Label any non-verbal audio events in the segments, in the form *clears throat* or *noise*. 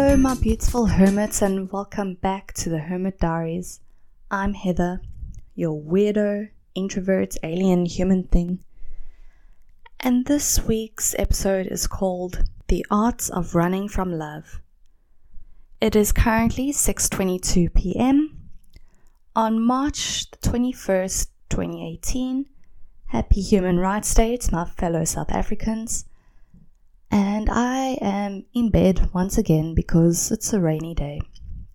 Hello, my beautiful hermits, and welcome back to the Hermit Diaries. I'm Heather, your weirdo, introvert, alien human thing. And this week's episode is called The Arts of Running from Love. It is currently 6:22 p.m. on March the 21st, 2018. Happy Human Rights Day to my fellow South Africans. And I am in bed once again because it's a rainy day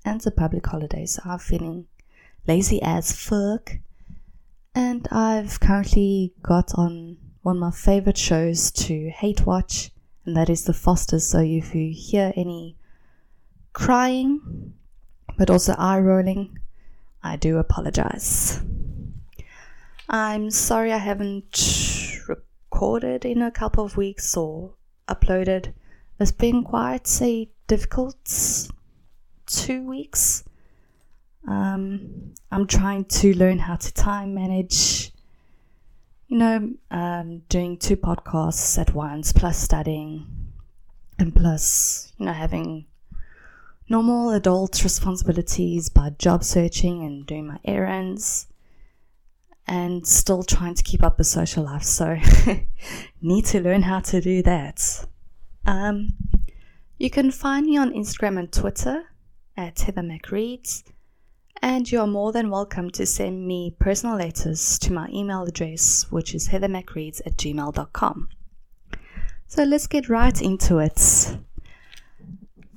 and it's a public holiday, so I'm feeling lazy as fuck. And I've currently got on one of my favorite shows to hate watch, and that is The Fosters. So if you hear any crying, but also eye rolling, I do apologize. I'm sorry I haven't recorded in a couple of weeks or uploaded. It's been quite a difficult two weeks. Um, I'm trying to learn how to time manage, you know, um, doing two podcasts at once, plus studying, and plus, you know, having normal adult responsibilities by job searching and doing my errands and still trying to keep up with social life. So, *laughs* need to learn how to do that. Um, you can find me on Instagram and Twitter at Heather McReads, and you are more than welcome to send me personal letters to my email address, which is heathermcreads at gmail.com. So, let's get right into it.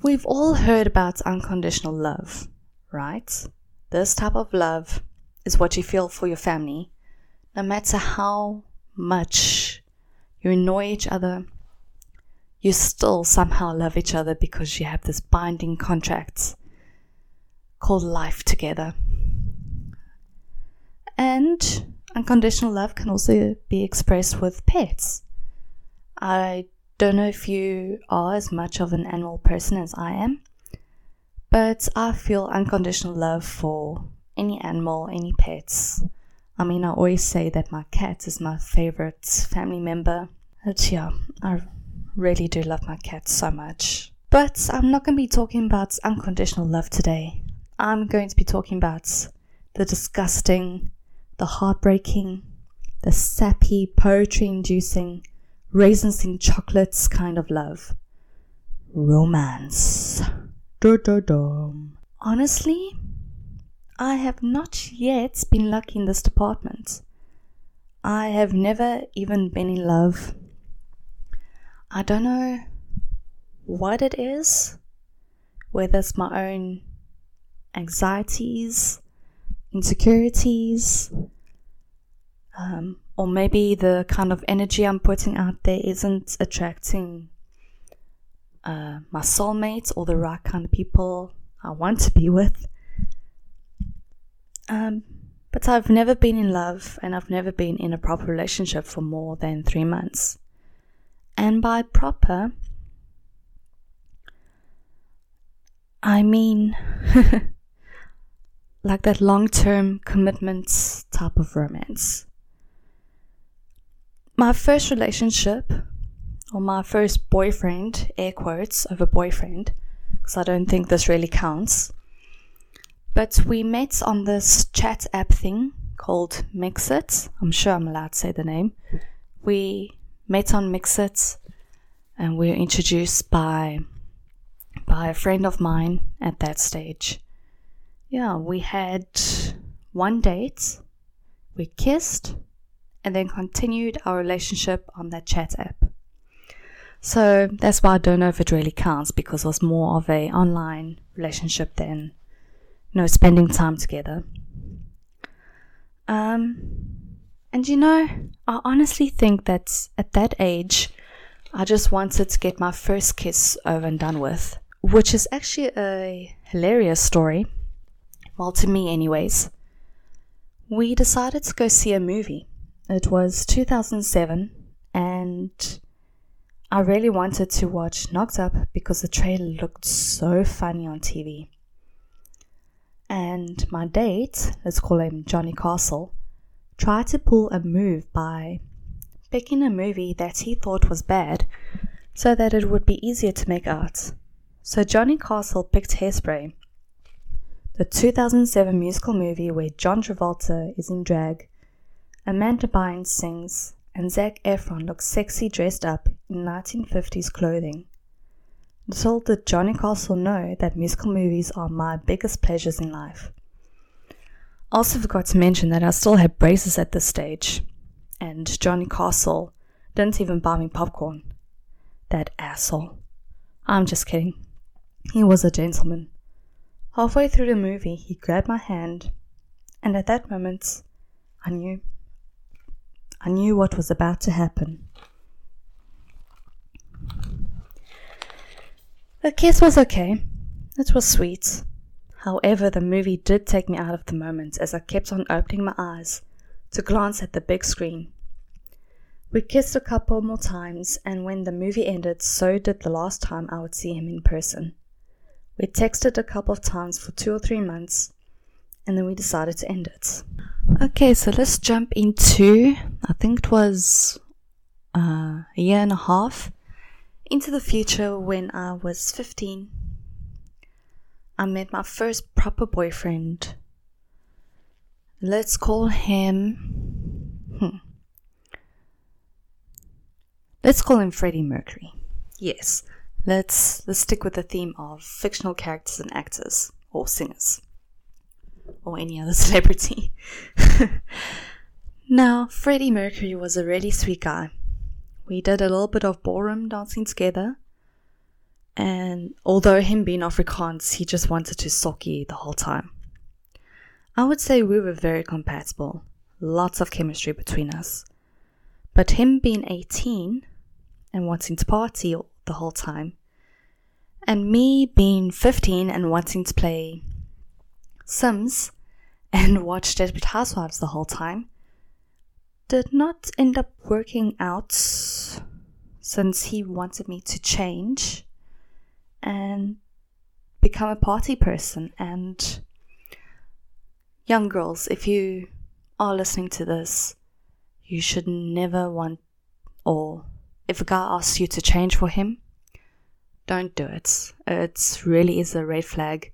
We've all heard about unconditional love, right? This type of love is what you feel for your family, no matter how much you annoy each other, you still somehow love each other because you have this binding contract called life together. And unconditional love can also be expressed with pets. I don't know if you are as much of an animal person as I am, but I feel unconditional love for any animal, any pets. I mean, I always say that my cat is my favorite family member. But yeah, I really do love my cat so much. But I'm not going to be talking about unconditional love today. I'm going to be talking about the disgusting, the heartbreaking, the sappy, poetry inducing, raisins in chocolates kind of love. Romance. Honestly, I have not yet been lucky in this department. I have never even been in love. I don't know what it is, whether it's my own anxieties, insecurities, um, or maybe the kind of energy I'm putting out there isn't attracting uh, my soulmates or the right kind of people I want to be with. Um, but I've never been in love and I've never been in a proper relationship for more than three months. And by proper, I mean *laughs* like that long term commitment type of romance. My first relationship, or my first boyfriend, air quotes over boyfriend, because I don't think this really counts, but we met on this chat app thing called MXit. I'm sure I'm allowed to say the name. We met on MXit and we were introduced by by a friend of mine at that stage. Yeah, we had one date, we kissed, and then continued our relationship on that chat app. So that's why I don't know if it really counts because it was more of a online relationship than know, spending time together. Um, and you know, I honestly think that at that age, I just wanted to get my first kiss over and done with, which is actually a hilarious story. Well, to me, anyways. We decided to go see a movie. It was 2007, and I really wanted to watch Knocked Up because the trailer looked so funny on TV. And my date, let's call him Johnny Castle, tried to pull a move by picking a movie that he thought was bad so that it would be easier to make out. So Johnny Castle picked Hairspray, the 2007 musical movie where John Travolta is in drag, Amanda Bynes sings, and Zac Efron looks sexy dressed up in 1950s clothing. Little did Johnny Castle know that musical movies are my biggest pleasures in life. I Also forgot to mention that I still had braces at this stage, and Johnny Castle didn't even buy me popcorn. That asshole. I'm just kidding. He was a gentleman. Halfway through the movie, he grabbed my hand, and at that moment, I knew. I knew what was about to happen. The kiss was okay. It was sweet. However, the movie did take me out of the moment as I kept on opening my eyes to glance at the big screen. We kissed a couple more times, and when the movie ended, so did the last time I would see him in person. We texted a couple of times for two or three months, and then we decided to end it. Okay, so let's jump into, I think it was uh, a year and a half, into the future when I was 15. I met my first proper boyfriend. Let's call him. Hmm. Let's call him Freddie Mercury. Yes, Let's let's stick with the theme of fictional characters and actors or singers or any other *laughs* celebrity. *laughs* now, Freddie Mercury was a really sweet guy. We did a little bit of ballroom dancing together. And although him being Afrikaans, he just wanted to sokkie the whole time. I would say we were very compatible. Lots of chemistry between us. But him being 18 and wanting to party the whole time. And me being 15 and wanting to play Sims and watch Desperate Housewives the whole time did not end up working out since he wanted me to change and become a party person. And young girls, if you are listening to this, you should never want or if a guy asks you to change for him, don't do it. It really is a red flag.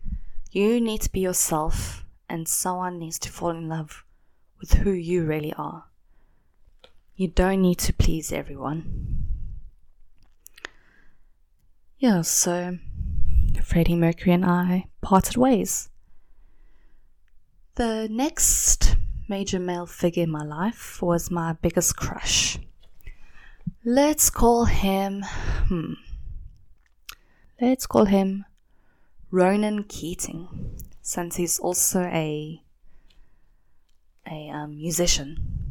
You need to be yourself, and someone needs to fall in love with who you really are. You don't need to please everyone. Yeah, so Freddie Mercury and I parted ways. The next major male figure in my life was my biggest crush. Let's call him, hmm, let's call him Ronan Keating, since he's also a a um, musician.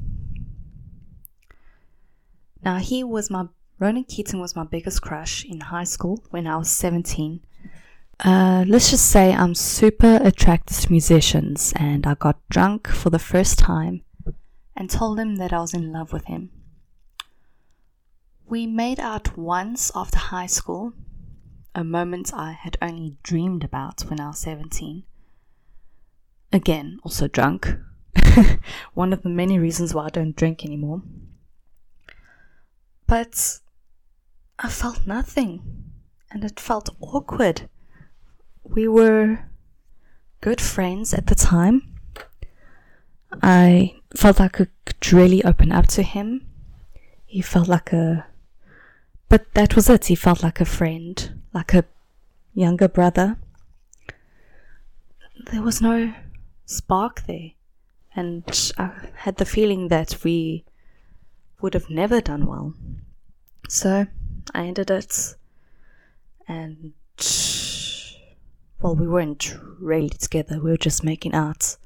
Now he was my Ronan Keating was my biggest crush in high school when I was 17. Uh, let's just say I'm super attracted to musicians, and I got drunk for the first time and told him that I was in love with him. We made out once after high school, a moment I had only dreamed about when I was 17. Again, also drunk. *laughs* One of the many reasons why I don't drink anymore. But I felt nothing, and it felt awkward. We were good friends at the time. I felt like I could really open up to him. He felt like a but that was it. He felt like a friend, like a younger brother. There was no spark there. And I had the feeling that we would have never done well. So I ended it. And, well, we weren't really together. We were just making out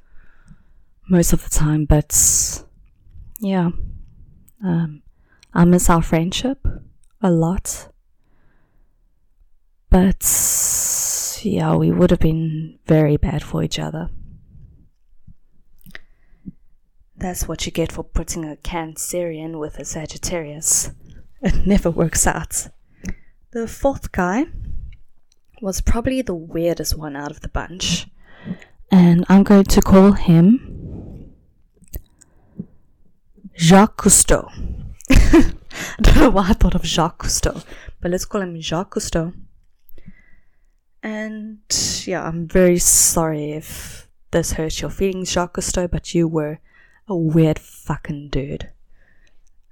most of the time. But, yeah. Um, I miss our friendship a lot. But yeah, we would have been very bad for each other. That's what you get for putting a Cancerian with a Sagittarius. It never works out. The fourth guy was probably the weirdest one out of the bunch. And I'm going to call him Jacques Cousteau. *laughs* I don't know why I thought of Jacques Cousteau, but let's call him Jacques Cousteau. And yeah, I'm very sorry if this hurts your feelings, Jacques Cousteau, but you were a weird fucking dude.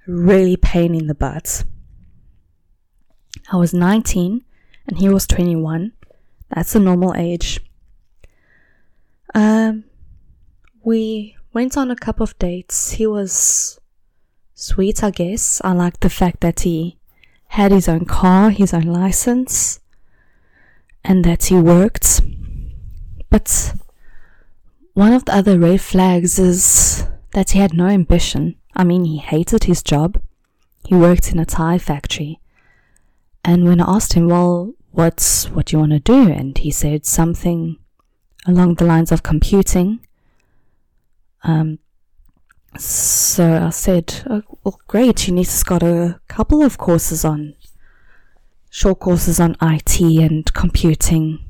Really pain in the butt. I was 19 and he was 21. That's a normal age. Um, we went on a couple of dates. He was sweet, I guess. I liked the fact that he had his own car, his own license, and that he worked. But one of the other red flags is that he had no ambition. I mean, he hated his job. He worked in a tire factory. And when I asked him, well, what's what do you want to do? And he said something along the lines of computing. Um, so I said, oh, well, great, Unisa's got a couple of courses on, short courses on IT and computing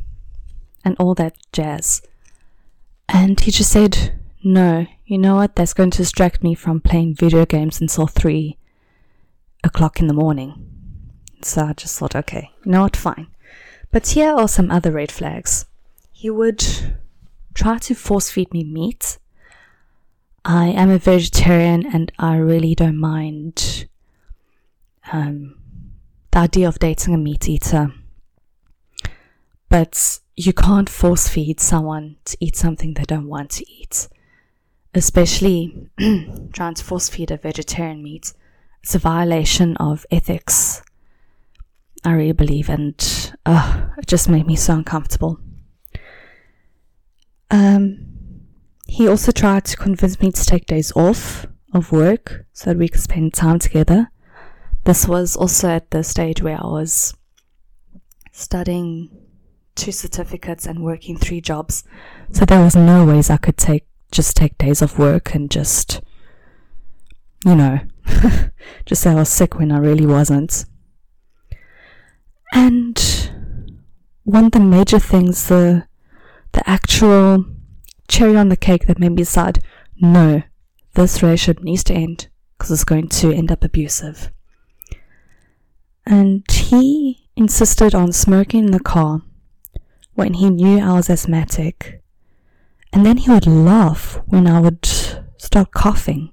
and all that jazz. And he just said, no, you know what, that's going to distract me from playing video games until 3 o'clock in the morning. So I just thought, okay, you know what, fine. But here are some other red flags. He would try to force feed me meat I am a vegetarian and I really don't mind um, the idea of dating a meat eater. But you can't force feed someone to eat something they don't want to eat. Especially *clears throat* to force feed a vegetarian meat. It's a violation of ethics. I really believe, and uh, it just made me so uncomfortable. Um, he also tried to convince me to take days off of work so that we could spend time together. This was also at the stage where I was studying two certificates and working three jobs. So there was no ways I could take just take days off work and just you know *laughs* just say I was sick when I really wasn't. And one of the major things the the actual cherry on the cake that made me decide no, this relationship needs to end because it's going to end up abusive. And he insisted on smoking in the car when he knew I was asthmatic. And then he would laugh when I would start coughing.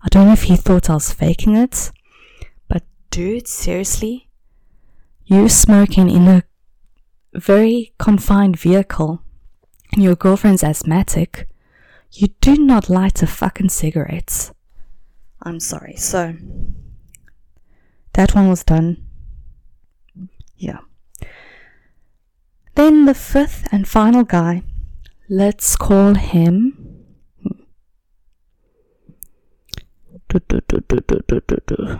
I don't know if he thought I was faking it, but dude, seriously? You smoking in a very confined vehicle and your girlfriend's asthmatic, you do not light a fucking cigarette. I'm sorry. So, that one was done. Yeah. Then the fifth and final guy, let's call him. Do, do, do,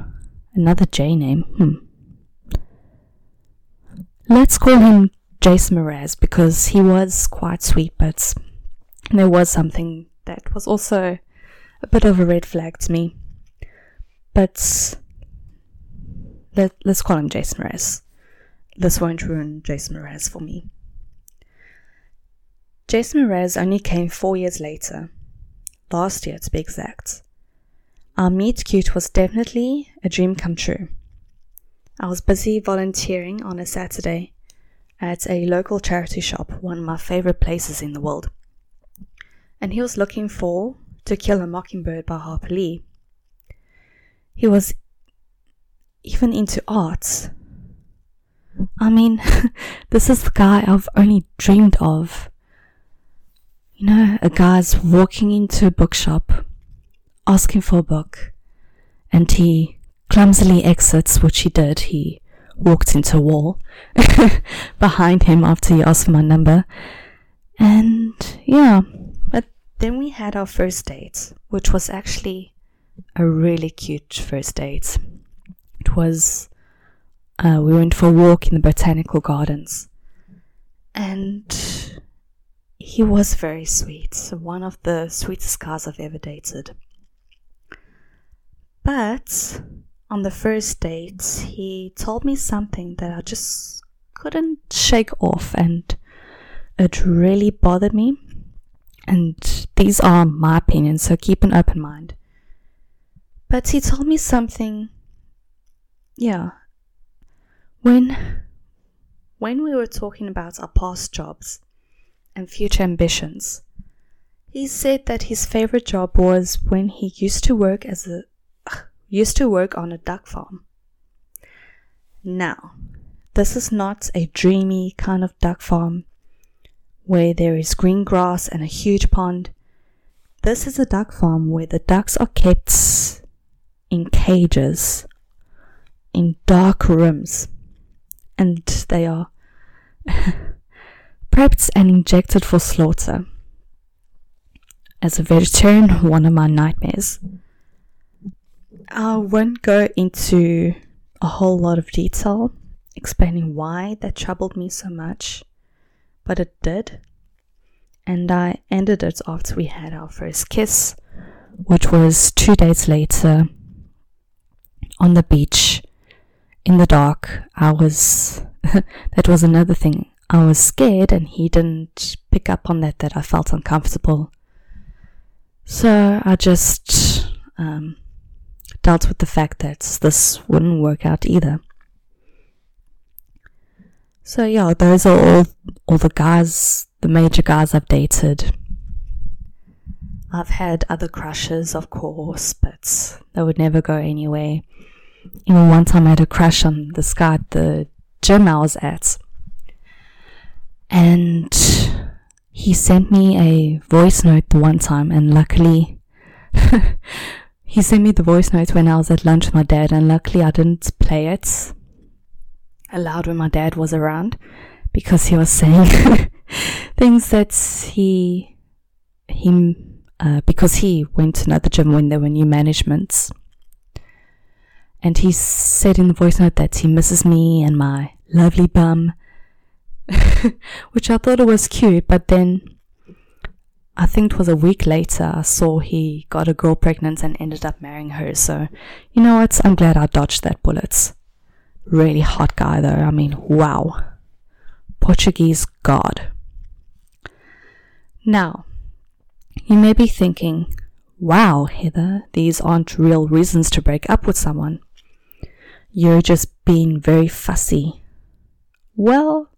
Another J name. Hmm. Let's call him Jason Mraz because he was quite sweet, but there was something that was also a bit of a red flag to me. But let, let's call him Jason Mraz. This won't ruin Jason Mraz for me. Jason Mraz only came four years later, last year to be exact. Our meet cute was definitely a dream come true. I was busy volunteering on a Saturday at a local charity shop, one of my favorite places in the world. And he was looking for To Kill a Mockingbird by Harper Lee. He was even into arts. I mean, *laughs* this is the guy I've only dreamed of. You know, a guy's walking into a bookshop, asking for a book, and he clumsily exits, which he did. He walked into a wall *laughs* behind him after he asked for my number. And yeah, but then we had our first date, which was actually a really cute first date. It was, uh, we went for a walk in the botanical gardens. And he was very sweet, one of the sweetest guys I've ever dated. But on the first date, he told me something that I just couldn't shake off, and it really bothered me. And these are my opinions, so keep an open mind. But he told me something, yeah. When when we were talking about our past jobs and future ambitions, he said that his favorite job was when he used to work as a used to work on a duck farm. Now, this is not a dreamy kind of duck farm where there is green grass and a huge pond. This is a duck farm where the ducks are kept in cages, in dark rooms, and they are *laughs* prepped and injected for slaughter. As a vegetarian, one of my nightmares. I won't go into a whole lot of detail explaining why that troubled me so much, but it did. And I ended it after we had our first kiss, which was two days later on the beach in the dark. I was, *laughs* that was another thing. I was scared and he didn't pick up on that, that I felt uncomfortable. So I just um, dealt with the fact that this wouldn't work out either. So yeah, those are all all the guys, the major guys I've dated. I've had other crushes, of course, but they would never go anywhere. Even one time I had a crush on this guy at the gym I was at. And he sent me a voice note the one time, and luckily, *laughs* he sent me the voice note when I was at lunch with my dad, and luckily I didn't play it aloud when my dad was around because he was saying *laughs* things that he he uh, because he went to another gym when there were new managements. And he said in the voice note that he misses me and my lovely bum *laughs* which I thought it was cute but then I think it was a week later I saw he got a girl pregnant and ended up marrying her so you know what I'm glad I dodged that bullet Really hot guy though. I mean, wow. Portuguese god. Now, you may be thinking, wow, Heather, these aren't real reasons to break up with someone. You're just being very fussy. Well,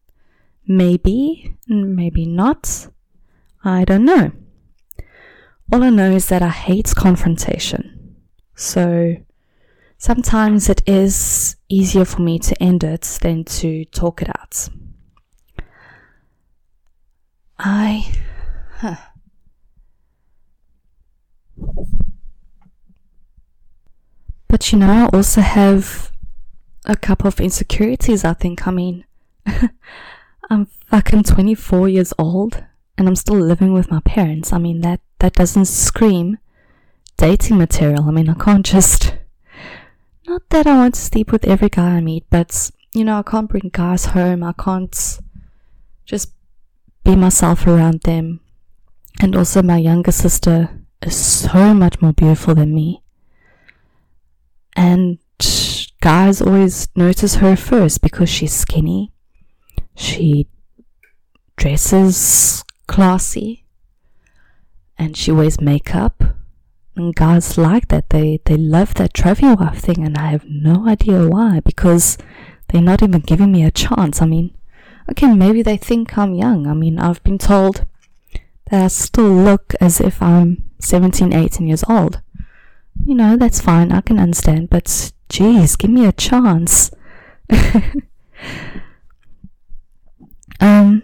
maybe, maybe not. I don't know. All I know is that I hate confrontation. So, sometimes it is easier for me to end it than to talk it out. I. Huh. But you know, I also have a couple of insecurities, I think. I mean, *laughs* I'm fucking 24 years old and I'm still living with my parents. I mean, that, that doesn't scream dating material. I mean, I can't just not that I want to sleep with every guy I meet, but you know, I can't bring guys home. I can't just be myself around them. And also, my younger sister is so much more beautiful than me. And guys always notice her first because she's skinny. She dresses classy. And she wears makeup and guys like that. They they love that trophy wife thing, and I have no idea why. Because they're not even giving me a chance. I mean, okay, maybe they think I'm young. I mean, I've been told that I still look as if I'm 17, 18 years old. You know, that's fine. I can understand. But geez, give me a chance. *laughs* um,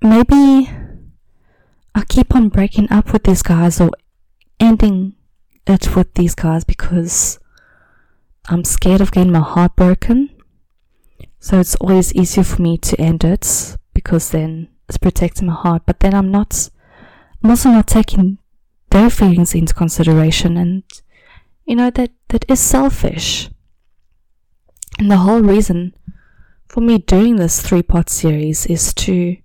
maybe I keep on breaking up with these guys or ending it with these guys because I'm scared of getting my heart broken. So it's always easier for me to end it because then it's protecting my heart. But then I'm not, I'm also not taking their feelings into consideration. And, you know, that, that is selfish. And the whole reason for me doing this three part series is to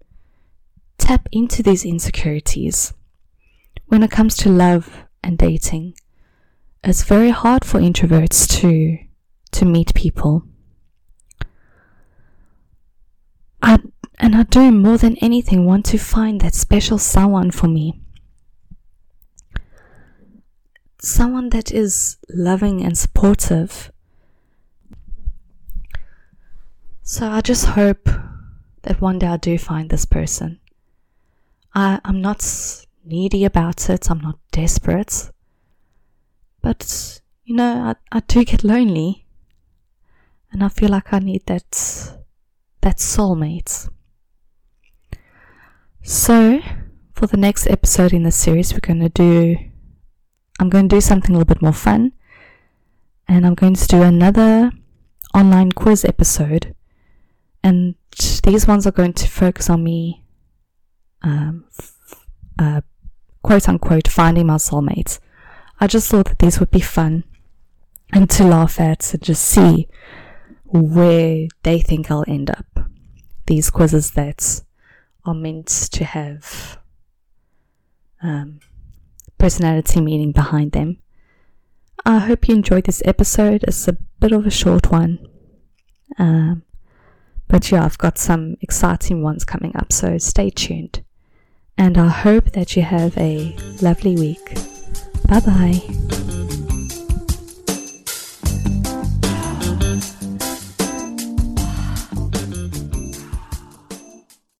tap into these insecurities. When it comes to love and dating, it's very hard for introverts to to meet people. I and I do more than anything want to find that special someone for me. Someone that is loving and supportive. So I just hope that one day I do find this person. I, I'm not needy about it, I'm not desperate. But, you know, I, I do get lonely. And I feel like I need that that soulmate. So, for the next episode in the series, we're going to do I'm going to do something a little bit more fun. And I'm going to do another online quiz episode and these ones are going to focus on me, um, uh, quote unquote, finding my soulmate. I just thought that these would be fun and to laugh at and just see where they think I'll end up. These quizzes that are meant to have um, personality meaning behind them. I hope you enjoyed this episode. It's a bit of a short one. Um, but yeah, I've got some exciting ones coming up, so stay tuned. And I hope that you have a lovely week. Bye bye.